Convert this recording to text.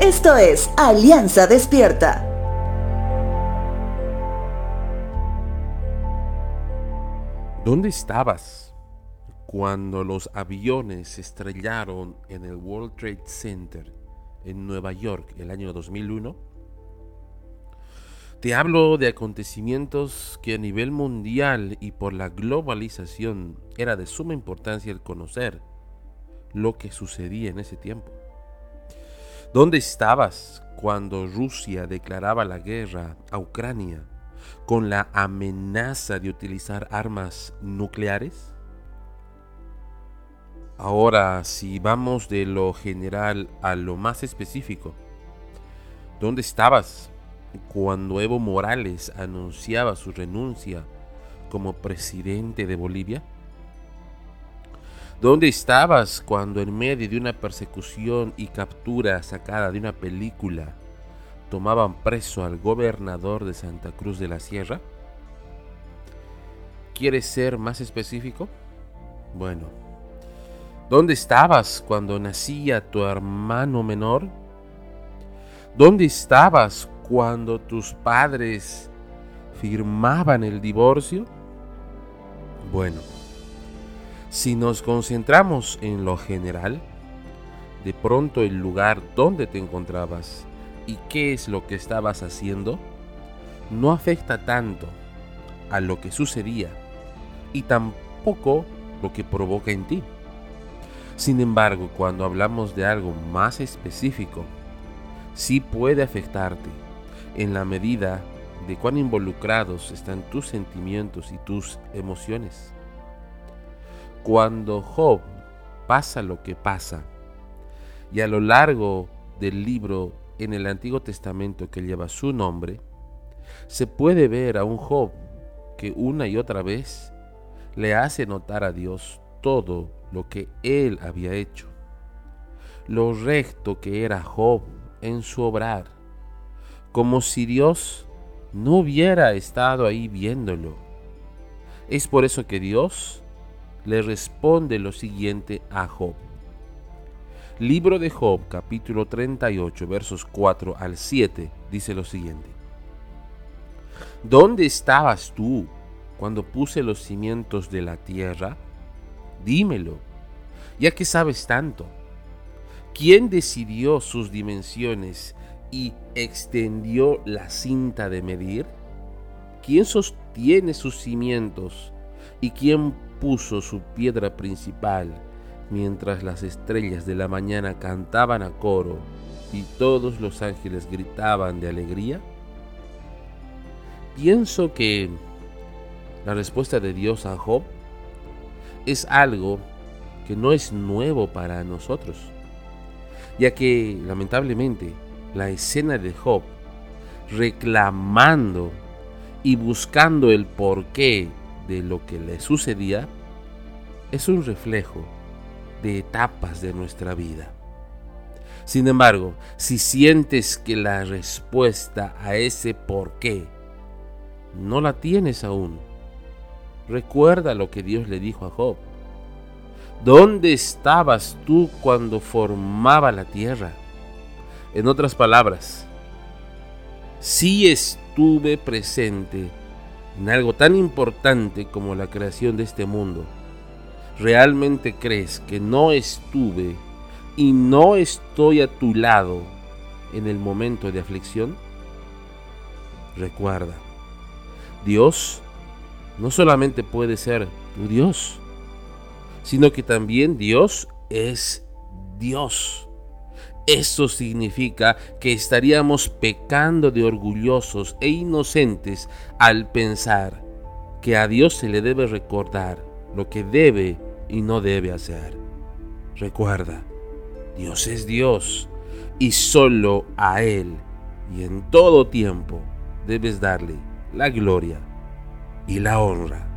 Esto es Alianza Despierta. ¿Dónde estabas cuando los aviones se estrellaron en el World Trade Center en Nueva York el año 2001? Te hablo de acontecimientos que a nivel mundial y por la globalización era de suma importancia el conocer lo que sucedía en ese tiempo. ¿Dónde estabas cuando Rusia declaraba la guerra a Ucrania con la amenaza de utilizar armas nucleares? Ahora, si vamos de lo general a lo más específico, ¿dónde estabas cuando Evo Morales anunciaba su renuncia como presidente de Bolivia? ¿Dónde estabas cuando en medio de una persecución y captura sacada de una película tomaban preso al gobernador de Santa Cruz de la Sierra? ¿Quieres ser más específico? Bueno, ¿dónde estabas cuando nacía tu hermano menor? ¿Dónde estabas cuando tus padres firmaban el divorcio? Bueno, si nos concentramos en lo general, de pronto el lugar donde te encontrabas y qué es lo que estabas haciendo no afecta tanto a lo que sucedía y tampoco lo que provoca en ti. Sin embargo, cuando hablamos de algo más específico, sí puede afectarte en la medida de cuán involucrados están tus sentimientos y tus emociones. Cuando Job pasa lo que pasa, y a lo largo del libro en el Antiguo Testamento que lleva su nombre, se puede ver a un Job que una y otra vez le hace notar a Dios todo lo que él había hecho, lo recto que era Job en su obrar, como si Dios no hubiera estado ahí viéndolo. Es por eso que Dios le responde lo siguiente a Job. Libro de Job, capítulo 38, versos 4 al 7, dice lo siguiente. ¿Dónde estabas tú cuando puse los cimientos de la tierra? Dímelo, ya que sabes tanto. ¿Quién decidió sus dimensiones y extendió la cinta de medir? ¿Quién sostiene sus cimientos y quién puso su piedra principal mientras las estrellas de la mañana cantaban a coro y todos los ángeles gritaban de alegría? Pienso que la respuesta de Dios a Job es algo que no es nuevo para nosotros, ya que lamentablemente la escena de Job reclamando y buscando el porqué de lo que le sucedía es un reflejo de etapas de nuestra vida. Sin embargo, si sientes que la respuesta a ese por qué no la tienes aún, recuerda lo que Dios le dijo a Job. ¿Dónde estabas tú cuando formaba la tierra? En otras palabras, si estuve presente en algo tan importante como la creación de este mundo, ¿realmente crees que no estuve y no estoy a tu lado en el momento de aflicción? Recuerda, Dios no solamente puede ser tu Dios, sino que también Dios es Dios. Eso significa que estaríamos pecando de orgullosos e inocentes al pensar que a Dios se le debe recordar lo que debe y no debe hacer. Recuerda, Dios es Dios y solo a Él y en todo tiempo debes darle la gloria y la honra.